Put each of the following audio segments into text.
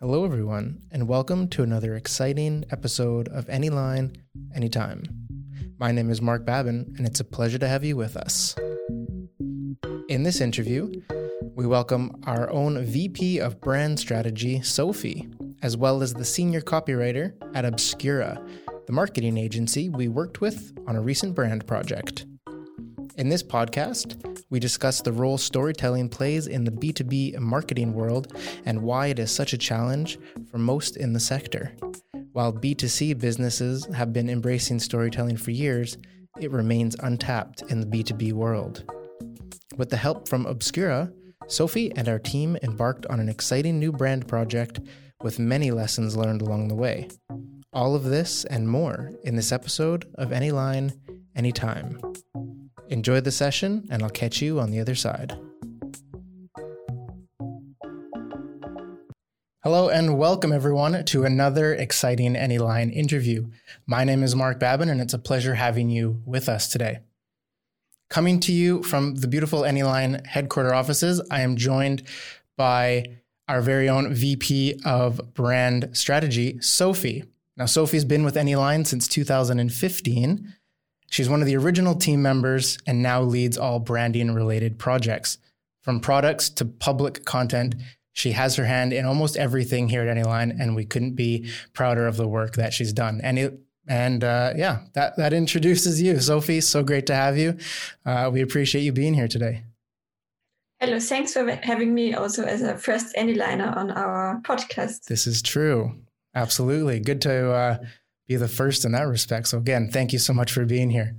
Hello, everyone, and welcome to another exciting episode of Anyline, Anytime. My name is Mark Babin, and it's a pleasure to have you with us. In this interview, we welcome our own VP of Brand Strategy, Sophie, as well as the senior copywriter at Obscura, the marketing agency we worked with on a recent brand project. In this podcast, we discuss the role storytelling plays in the B2B marketing world and why it is such a challenge for most in the sector. While B2C businesses have been embracing storytelling for years, it remains untapped in the B2B world. With the help from Obscura, Sophie and our team embarked on an exciting new brand project with many lessons learned along the way. All of this and more in this episode of Anyline, Anytime. Enjoy the session, and I'll catch you on the other side. Hello, and welcome everyone to another exciting Anyline interview. My name is Mark Babin, and it's a pleasure having you with us today. Coming to you from the beautiful Anyline headquarter offices, I am joined by our very own VP of Brand Strategy, Sophie. Now, Sophie's been with Anyline since 2015 She's one of the original team members and now leads all branding related projects. From products to public content, she has her hand in almost everything here at Anyline, and we couldn't be prouder of the work that she's done. And it, and uh, yeah, that that introduces you, Sophie. So great to have you. Uh, we appreciate you being here today. Hello, thanks for having me also as a first Anyliner on our podcast. This is true. Absolutely. Good to uh, be the first in that respect. So, again, thank you so much for being here.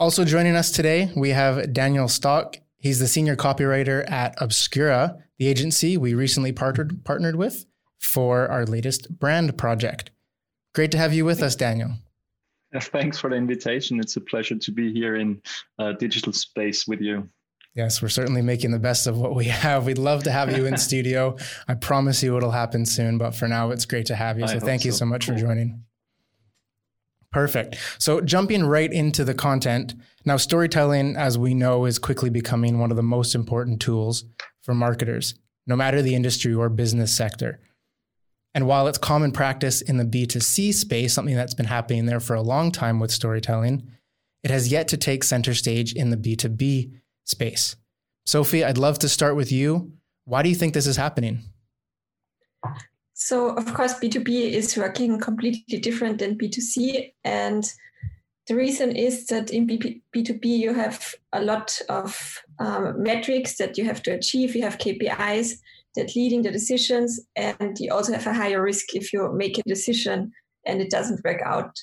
Also joining us today, we have Daniel Stock. He's the senior copywriter at Obscura, the agency we recently partnered, partnered with for our latest brand project. Great to have you with us, Daniel. Thanks for the invitation. It's a pleasure to be here in uh, digital space with you. Yes, we're certainly making the best of what we have. We'd love to have you in studio. I promise you it'll happen soon, but for now, it's great to have you. So thank you so, so much cool. for joining. Perfect. So jumping right into the content. Now, storytelling, as we know, is quickly becoming one of the most important tools for marketers, no matter the industry or business sector. And while it's common practice in the B2C space, something that's been happening there for a long time with storytelling, it has yet to take center stage in the B2B space. Sophie, I'd love to start with you. Why do you think this is happening? So, of course, B2B is working completely different than B2C. And the reason is that in B2B, you have a lot of um, metrics that you have to achieve. You have KPIs that leading the decisions, and you also have a higher risk if you make a decision and it doesn't work out.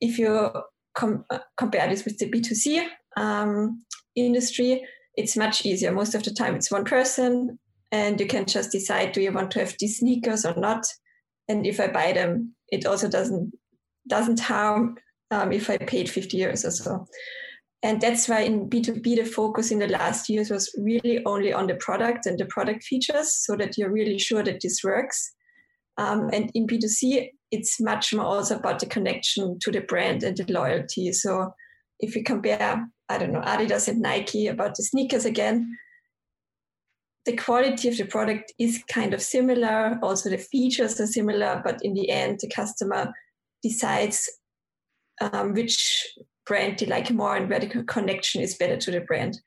If you com- uh, compare this with the B2C, um, industry, it's much easier. Most of the time, it's one person, and you can just decide: do you want to have these sneakers or not? And if I buy them, it also doesn't doesn't harm um, if I paid 50 euros or so. And that's why in B2B, the focus in the last years was really only on the product and the product features so that you're really sure that this works. Um, and in B2C, it's much more also about the connection to the brand and the loyalty. So if we compare I don't know, Adidas and Nike about the sneakers again. The quality of the product is kind of similar. Also, the features are similar, but in the end, the customer decides um, which brand they like more and where the connection is better to the brand.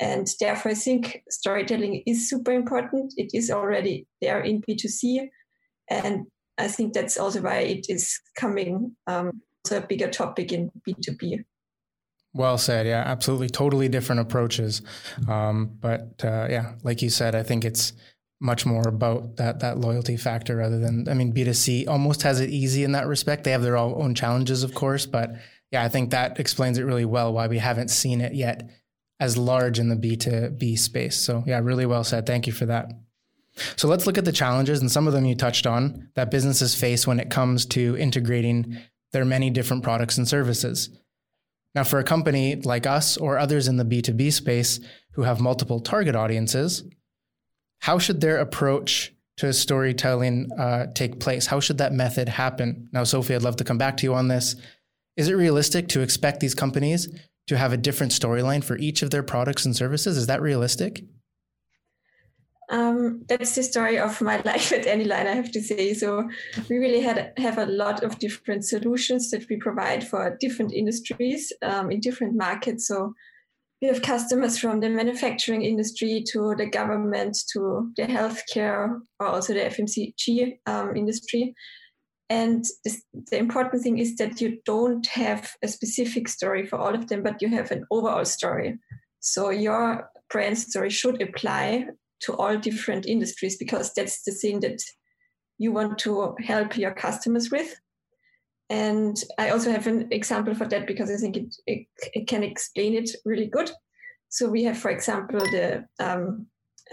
And therefore, I think storytelling is super important. It is already there in B2C. And I think that's also why it is coming um, to a bigger topic in B2B. Well said. Yeah, absolutely. Totally different approaches. Um, but uh, yeah, like you said, I think it's much more about that that loyalty factor rather than I mean B2C almost has it easy in that respect. They have their own challenges, of course, but yeah, I think that explains it really well why we haven't seen it yet as large in the B2B space. So yeah, really well said. Thank you for that. So let's look at the challenges and some of them you touched on that businesses face when it comes to integrating their many different products and services. Now, for a company like us or others in the B2B space who have multiple target audiences, how should their approach to storytelling uh, take place? How should that method happen? Now, Sophie, I'd love to come back to you on this. Is it realistic to expect these companies to have a different storyline for each of their products and services? Is that realistic? Um, that's the story of my life at Anyline, I have to say. So we really had have a lot of different solutions that we provide for different industries um, in different markets. So we have customers from the manufacturing industry to the government to the healthcare or also the FMCG um, industry. And this, the important thing is that you don't have a specific story for all of them, but you have an overall story. So your brand story should apply to all different industries because that's the thing that you want to help your customers with. And I also have an example for that because I think it, it, it can explain it really good. So we have, for example, the um,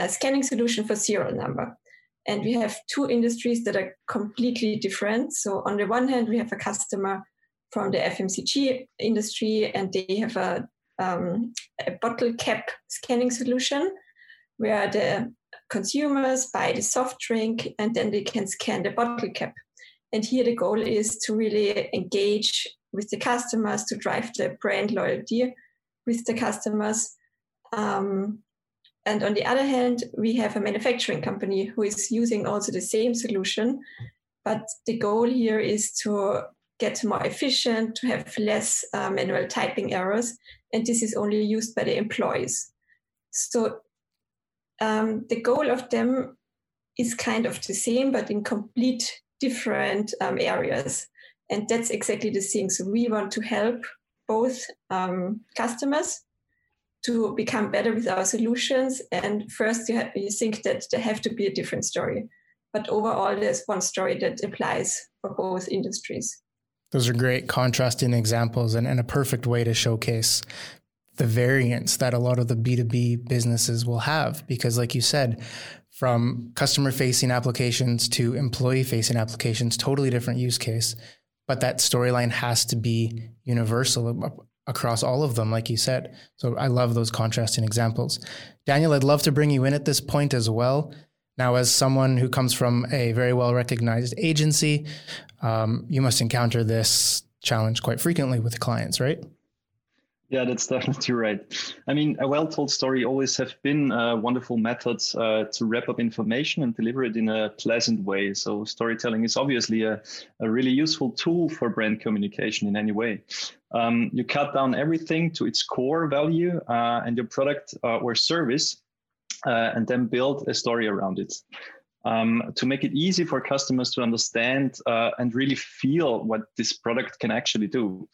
scanning solution for serial number. And we have two industries that are completely different. So on the one hand, we have a customer from the FMCG industry, and they have a, um, a bottle cap scanning solution where the consumers buy the soft drink and then they can scan the bottle cap. And here the goal is to really engage with the customers to drive the brand loyalty with the customers. Um, and on the other hand, we have a manufacturing company who is using also the same solution. But the goal here is to get more efficient, to have less uh, manual typing errors. And this is only used by the employees. So um, the goal of them is kind of the same, but in complete different um, areas. And that's exactly the thing. So we want to help both um, customers to become better with our solutions. And first, you, you think that there have to be a different story. But overall, there's one story that applies for both industries. Those are great contrasting examples and, and a perfect way to showcase the variance that a lot of the B2B businesses will have. Because, like you said, from customer facing applications to employee facing applications, totally different use case. But that storyline has to be universal across all of them, like you said. So I love those contrasting examples. Daniel, I'd love to bring you in at this point as well. Now, as someone who comes from a very well recognized agency, um, you must encounter this challenge quite frequently with clients, right? Yeah, that's definitely right. I mean, a well-told story always have been uh, wonderful methods uh, to wrap up information and deliver it in a pleasant way. So storytelling is obviously a, a really useful tool for brand communication in any way. Um, you cut down everything to its core value uh, and your product uh, or service, uh, and then build a story around it. Um, to make it easy for customers to understand and really feel what this product can actually do.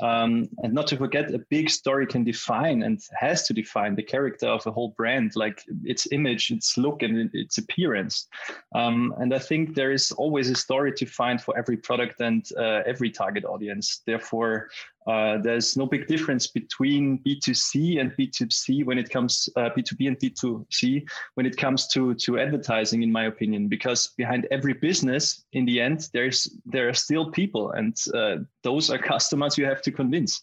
Um, and not to forget, a big story can define and has to define the character of a whole brand, like its image, its look, and its appearance. Um, and I think there is always a story to find for every product and uh, every target audience. Therefore, uh, there's no big difference between B2C and B2C when it comes uh, B2B and B2C when it comes to to advertising, in my opinion, because behind every business, in the end, there's there are still people, and uh, those are customers you have to convince.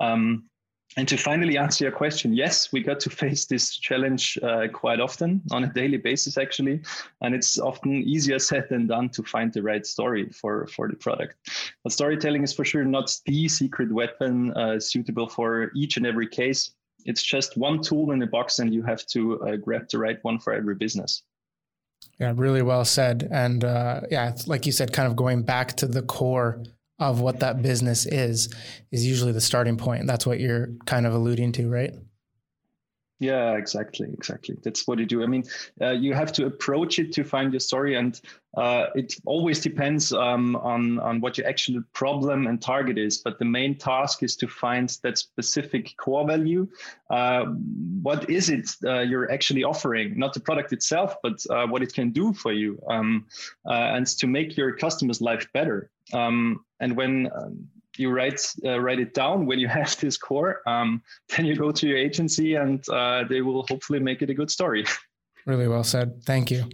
Um, and to finally answer your question, yes, we got to face this challenge uh, quite often on a daily basis, actually. And it's often easier said than done to find the right story for, for the product. But storytelling is for sure not the secret weapon uh, suitable for each and every case. It's just one tool in the box, and you have to uh, grab the right one for every business. Yeah, really well said. And uh, yeah, like you said, kind of going back to the core of what that business is is usually the starting point. That's what you're kind of alluding to, right? Yeah, exactly, exactly. That's what you do. I mean, uh, you have to approach it to find your story, and uh, it always depends um, on on what your actual problem and target is. But the main task is to find that specific core value. Uh, what is it uh, you're actually offering? Not the product itself, but uh, what it can do for you, um, uh, and to make your customers' life better. Um, and when um, you write uh, write it down when you have this core, um, then you go to your agency and uh, they will hopefully make it a good story. Really well said. Thank you.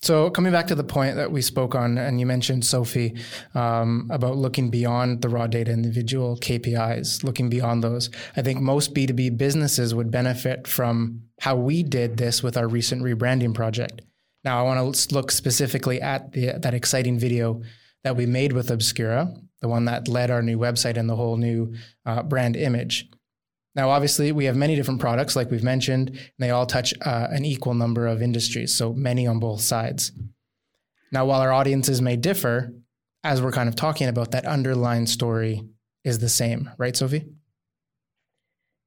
So coming back to the point that we spoke on, and you mentioned Sophie um, about looking beyond the raw data individual KPIs, looking beyond those. I think most B two B businesses would benefit from how we did this with our recent rebranding project. Now I want to look specifically at the, that exciting video that we made with Obscura, the one that led our new website and the whole new uh, brand image. Now, obviously, we have many different products, like we've mentioned, and they all touch uh, an equal number of industries, so many on both sides. Now, while our audiences may differ, as we're kind of talking about, that underlying story is the same, right, Sophie?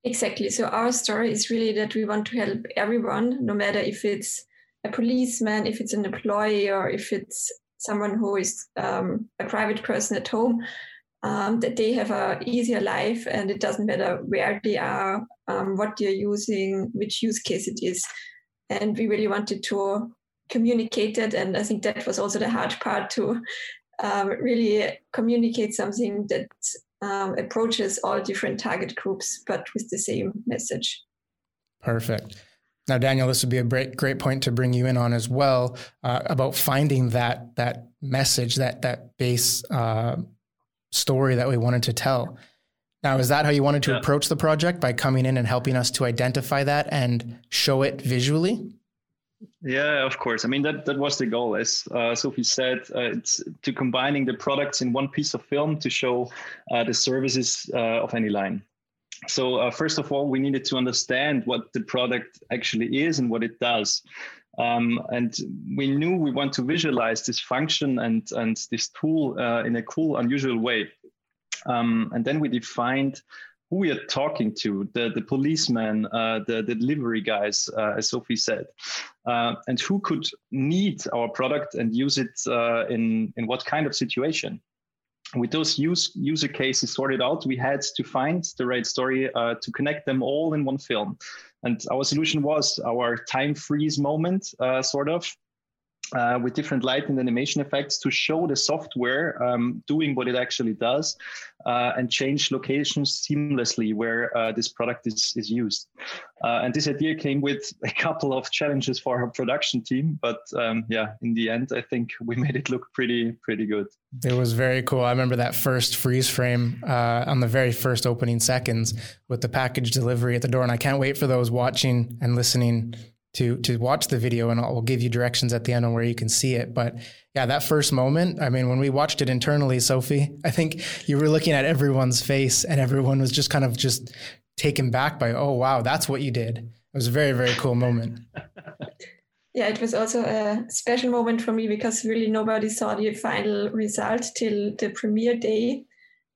Exactly. So, our story is really that we want to help everyone, no matter if it's a policeman, if it's an employee, or if it's someone who is um, a private person at home, um, that they have a easier life, and it doesn't matter where they are, um, what they're using, which use case it is. And we really wanted to communicate it, and I think that was also the hard part to um, really communicate something that um, approaches all different target groups, but with the same message. Perfect. Now, Daniel, this would be a great, great point to bring you in on as well uh, about finding that that message, that that base uh, story that we wanted to tell. Now, is that how you wanted to yeah. approach the project by coming in and helping us to identify that and show it visually? Yeah, of course. I mean that that was the goal, as uh, Sophie said. Uh, it's to combining the products in one piece of film to show uh, the services uh, of Anyline. So uh, first of all, we needed to understand what the product actually is and what it does. Um, and we knew we want to visualize this function and and this tool uh, in a cool, unusual way. Um, and then we defined who we are talking to the, the policemen, uh, the, the delivery guys, uh, as Sophie said, uh, and who could need our product and use it uh, in, in what kind of situation. With those use, user cases sorted out, we had to find the right story uh, to connect them all in one film. And our solution was our time freeze moment, uh, sort of, uh, with different light and animation effects to show the software um, doing what it actually does uh, and change locations seamlessly where uh, this product is, is used. Uh, and this idea came with a couple of challenges for our production team, but um, yeah, in the end, I think we made it look pretty pretty good. It was very cool. I remember that first freeze frame uh, on the very first opening seconds with the package delivery at the door, and I can't wait for those watching and listening to to watch the video and I'll give you directions at the end on where you can see it. But yeah, that first moment, I mean, when we watched it internally, Sophie, I think you were looking at everyone's face and everyone was just kind of just taken back by, oh wow, that's what you did. It was a very, very cool moment. Yeah, it was also a special moment for me because really nobody saw the final result till the premiere day.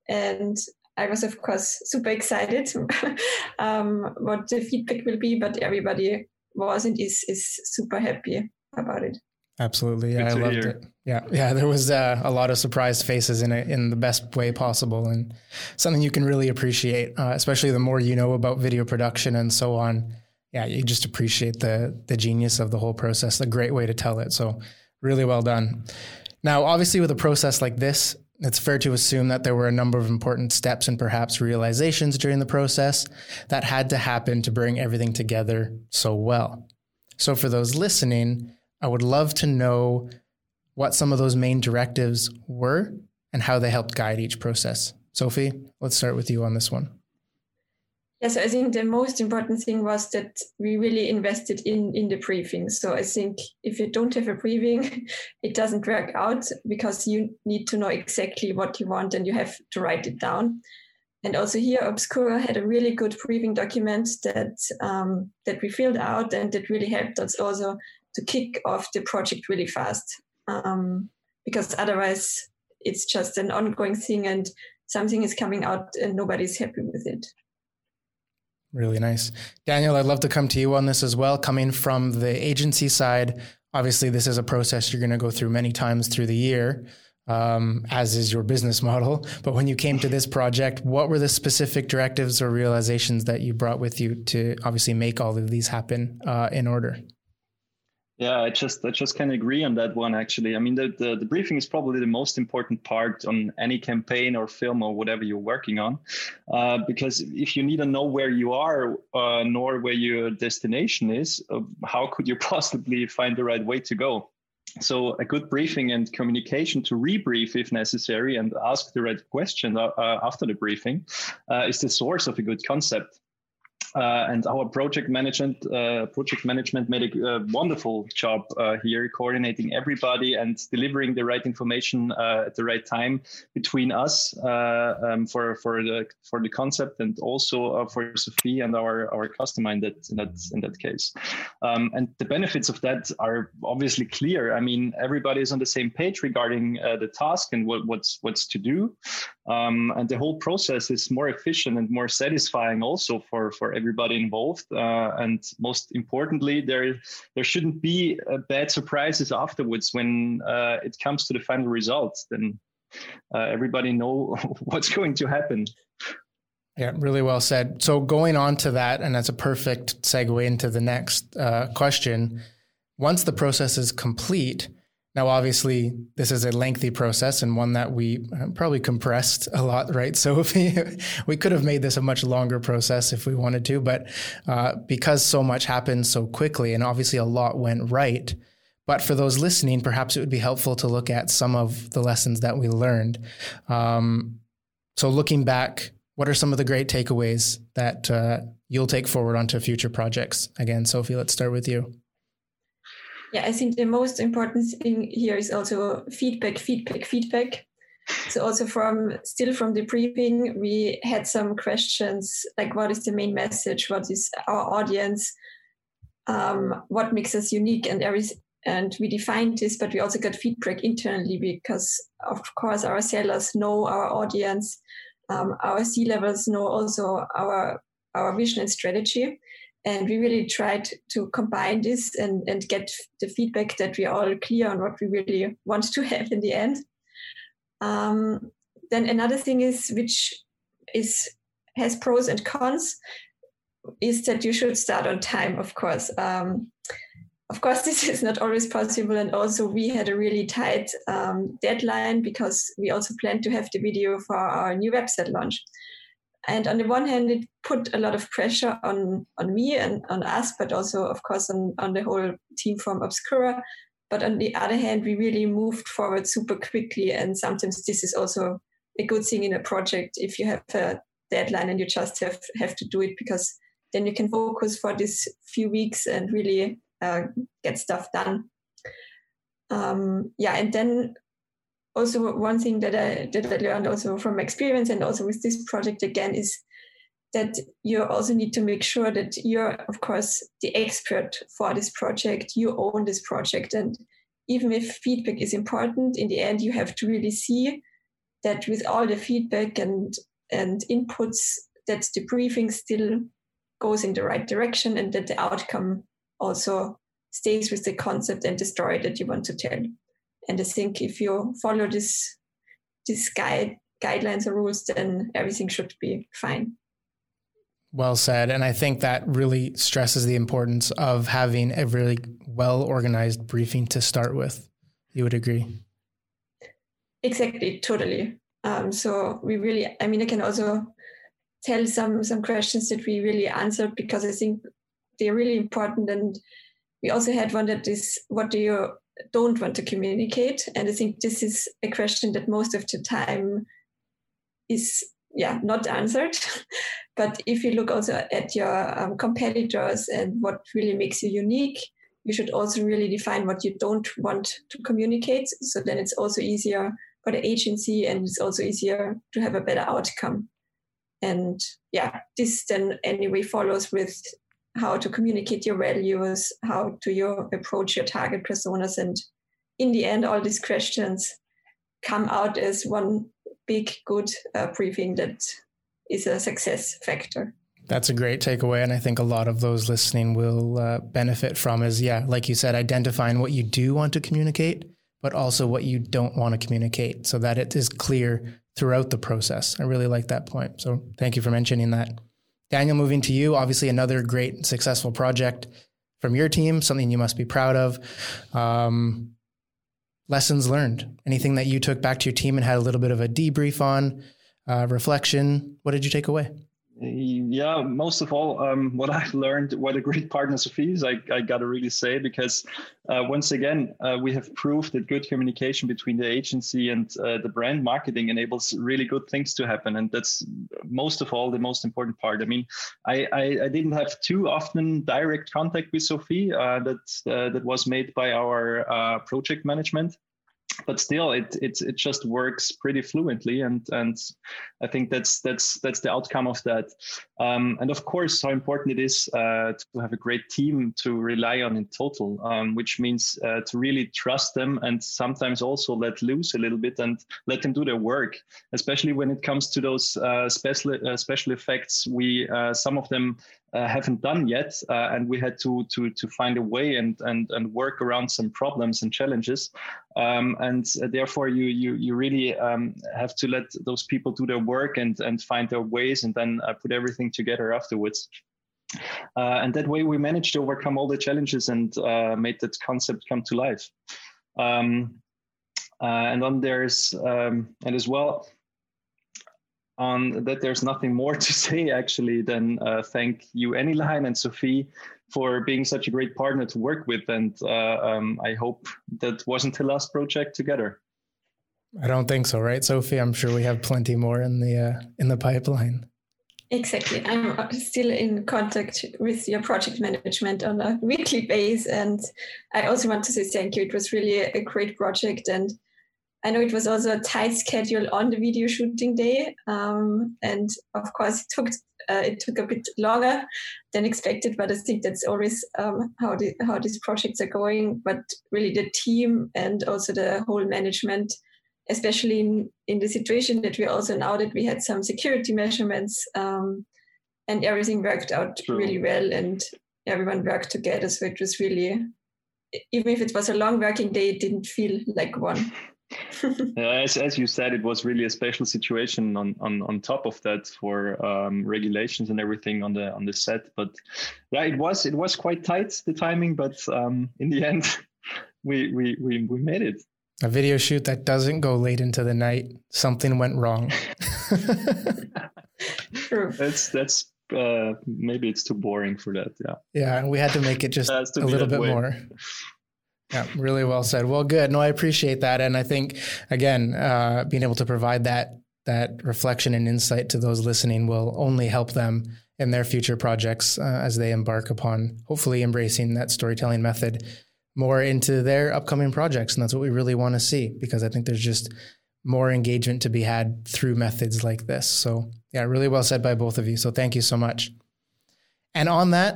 And I was, of course, super excited um, what the feedback will be, but everybody was and is is super happy about it. Absolutely, yeah, I loved hear. it. Yeah, yeah, there was uh, a lot of surprised faces in it in the best way possible, and something you can really appreciate, uh, especially the more you know about video production and so on. Yeah, you just appreciate the the genius of the whole process. A great way to tell it. So, really well done. Now, obviously, with a process like this, it's fair to assume that there were a number of important steps and perhaps realizations during the process that had to happen to bring everything together so well. So, for those listening, I would love to know what some of those main directives were and how they helped guide each process. Sophie, let's start with you on this one. Yes, I think the most important thing was that we really invested in in the briefing. So I think if you don't have a briefing, it doesn't work out because you need to know exactly what you want and you have to write it down. And also here, Obscura had a really good briefing document that um, that we filled out and that really helped us also to kick off the project really fast. Um, because otherwise, it's just an ongoing thing and something is coming out and nobody's happy with it. Really nice. Daniel, I'd love to come to you on this as well. Coming from the agency side, obviously, this is a process you're going to go through many times through the year, um, as is your business model. But when you came to this project, what were the specific directives or realizations that you brought with you to obviously make all of these happen uh, in order? Yeah, I just I just can agree on that one actually. I mean the, the, the briefing is probably the most important part on any campaign or film or whatever you're working on. Uh, because if you to know where you are uh, nor where your destination is, uh, how could you possibly find the right way to go? So a good briefing and communication to rebrief if necessary and ask the right question uh, uh, after the briefing uh, is the source of a good concept. Uh, and our project management uh, project management made a, a wonderful job uh, here, coordinating everybody and delivering the right information uh, at the right time between us uh, um, for for the for the concept and also uh, for Sophie and our our customer in that in that in that case. Um, and the benefits of that are obviously clear. I mean, everybody is on the same page regarding the task and what, what's what's to do, um, and the whole process is more efficient and more satisfying also for for everybody involved. Uh, and most importantly, there there shouldn't be uh, bad surprises afterwards when uh, it comes to the final results. Then uh, everybody know what's going to happen. Yeah, really well said. So going on to that, and that's a perfect segue into the next uh, question. Once the process is complete, now, obviously, this is a lengthy process and one that we probably compressed a lot, right? So, we, we could have made this a much longer process if we wanted to, but uh, because so much happened so quickly and obviously a lot went right. But for those listening, perhaps it would be helpful to look at some of the lessons that we learned. Um, so, looking back, what are some of the great takeaways that uh, you'll take forward onto future projects? Again, Sophie, let's start with you. Yeah, I think the most important thing here is also feedback, feedback, feedback. So also from still from the briefing, we had some questions like what is the main message, what is our audience, um, what makes us unique, and and we defined this, but we also got feedback internally because of course our sellers know our audience, um, our C levels know also our our vision and strategy. And we really tried to combine this and, and get the feedback that we are all clear on what we really want to have in the end. Um, then another thing is, which is has pros and cons, is that you should start on time, of course. Um, of course, this is not always possible. And also, we had a really tight um, deadline because we also planned to have the video for our new website launch. And on the one hand, it put a lot of pressure on, on me and on us, but also, of course, on, on the whole team from Obscura. But on the other hand, we really moved forward super quickly. And sometimes this is also a good thing in a project if you have a deadline and you just have, have to do it because then you can focus for these few weeks and really uh, get stuff done. Um, yeah, and then also one thing that I that I learned also from experience and also with this project again is that you also need to make sure that you're of course the expert for this project. You own this project. And even if feedback is important in the end you have to really see that with all the feedback and and inputs that the briefing still goes in the right direction and that the outcome also stays with the concept and the story that you want to tell and I think if you follow this this guide guidelines or rules, then everything should be fine. Well said. And I think that really stresses the importance of having a really well organized briefing to start with. You would agree? Exactly, totally. Um, so we really, I mean, I can also tell some some questions that we really answered because I think they're really important. And we also had one that is, what do you don't want to communicate. And I think this is a question that most of the time is yeah not answered. but if you look also at your um, competitors and what really makes you unique, you should also really define what you don't want to communicate. So then it's also easier for the agency and it's also easier to have a better outcome. And yeah, this then anyway follows with how to communicate your values, how to your approach your target personas, and in the end, all these questions come out as one big good uh, briefing that is a success factor. That's a great takeaway. And I think a lot of those listening will uh, benefit from is, yeah, like you said, identifying what you do want to communicate, but also what you don't want to communicate so that it is clear throughout the process. I really like that point. So thank you for mentioning that. Daniel, moving to you, obviously another great successful project from your team, something you must be proud of. Um, lessons learned, anything that you took back to your team and had a little bit of a debrief on, uh, reflection. What did you take away? Yeah, most of all, um, what I've learned, what a great partner Sophie is, I, I got to really say, because uh, once again, uh, we have proved that good communication between the agency and uh, the brand marketing enables really good things to happen. And that's most of all the most important part. I mean, I, I, I didn't have too often direct contact with Sophie. Uh, that, uh, that was made by our uh, project management but still it, it it just works pretty fluently and and i think that's that's that's the outcome of that. Um, and of course how important it is uh, to have a great team to rely on in total um, which means uh, to really trust them and sometimes also let loose a little bit and let them do their work especially when it comes to those uh, special uh, special effects. We uh, some of them uh, haven't done yet, uh, and we had to to to find a way and and and work around some problems and challenges, um, and therefore you you you really um, have to let those people do their work and and find their ways and then uh, put everything together afterwards. Uh, and that way we managed to overcome all the challenges and uh, made that concept come to life. Um, uh, and then there's um, and as well on that there's nothing more to say actually than uh, thank you Anyline and Sophie for being such a great partner to work with and uh, um, I hope that wasn't the last project together. I don't think so, right, Sophie? I'm sure we have plenty more in the uh, in the pipeline. Exactly. I'm uh, still in contact with your project management on a weekly base, and I also want to say thank you. It was really a great project, and I know it was also a tight schedule on the video shooting day, um, and of course it took uh, it took a bit longer than expected. But I think that's always um, how the, how these projects are going. But really, the team and also the whole management, especially in, in the situation that we also now that we had some security measurements, um, and everything worked out True. really well, and everyone worked together. So it was really, even if it was a long working day, it didn't feel like one. as, as you said, it was really a special situation on, on, on top of that for um, regulations and everything on the on the set. But yeah, it was it was quite tight the timing, but um, in the end, we, we we we made it. A video shoot that doesn't go late into the night. Something went wrong. that's that's uh, maybe it's too boring for that. Yeah. Yeah, we had to make it just a little bit way. more. Yeah, really well said. Well, good. No, I appreciate that, and I think again, uh, being able to provide that that reflection and insight to those listening will only help them in their future projects uh, as they embark upon hopefully embracing that storytelling method more into their upcoming projects, and that's what we really want to see because I think there's just more engagement to be had through methods like this. So, yeah, really well said by both of you. So, thank you so much. And on that,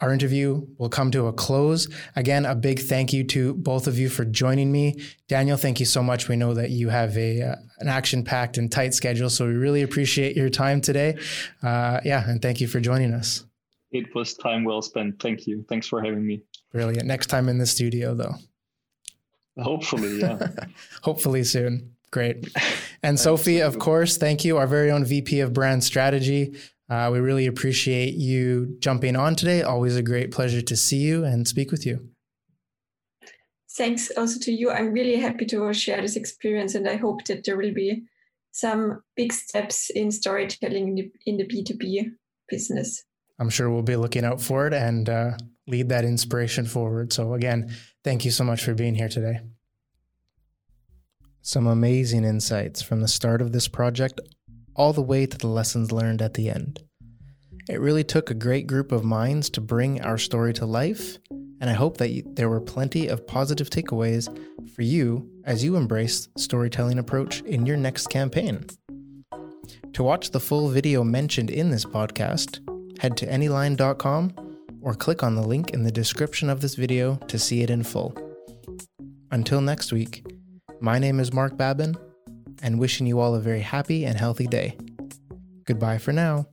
our interview will come to a close. Again, a big thank you to both of you for joining me. Daniel, thank you so much. We know that you have a uh, an action packed and tight schedule, so we really appreciate your time today. Uh, yeah, and thank you for joining us. It was time well spent. Thank you. Thanks for having me. Brilliant. Next time in the studio, though. Hopefully, yeah. Hopefully soon. Great. And Sophie, of course, thank you, our very own VP of Brand Strategy. Uh, we really appreciate you jumping on today. Always a great pleasure to see you and speak with you. Thanks also to you. I'm really happy to share this experience, and I hope that there will be some big steps in storytelling in the, in the B2B business. I'm sure we'll be looking out for it and uh, lead that inspiration forward. So, again, thank you so much for being here today. Some amazing insights from the start of this project all the way to the lessons learned at the end. It really took a great group of minds to bring our story to life, and I hope that there were plenty of positive takeaways for you as you embrace storytelling approach in your next campaign. To watch the full video mentioned in this podcast, head to anyline.com or click on the link in the description of this video to see it in full. Until next week, my name is Mark Babin, and wishing you all a very happy and healthy day. Goodbye for now.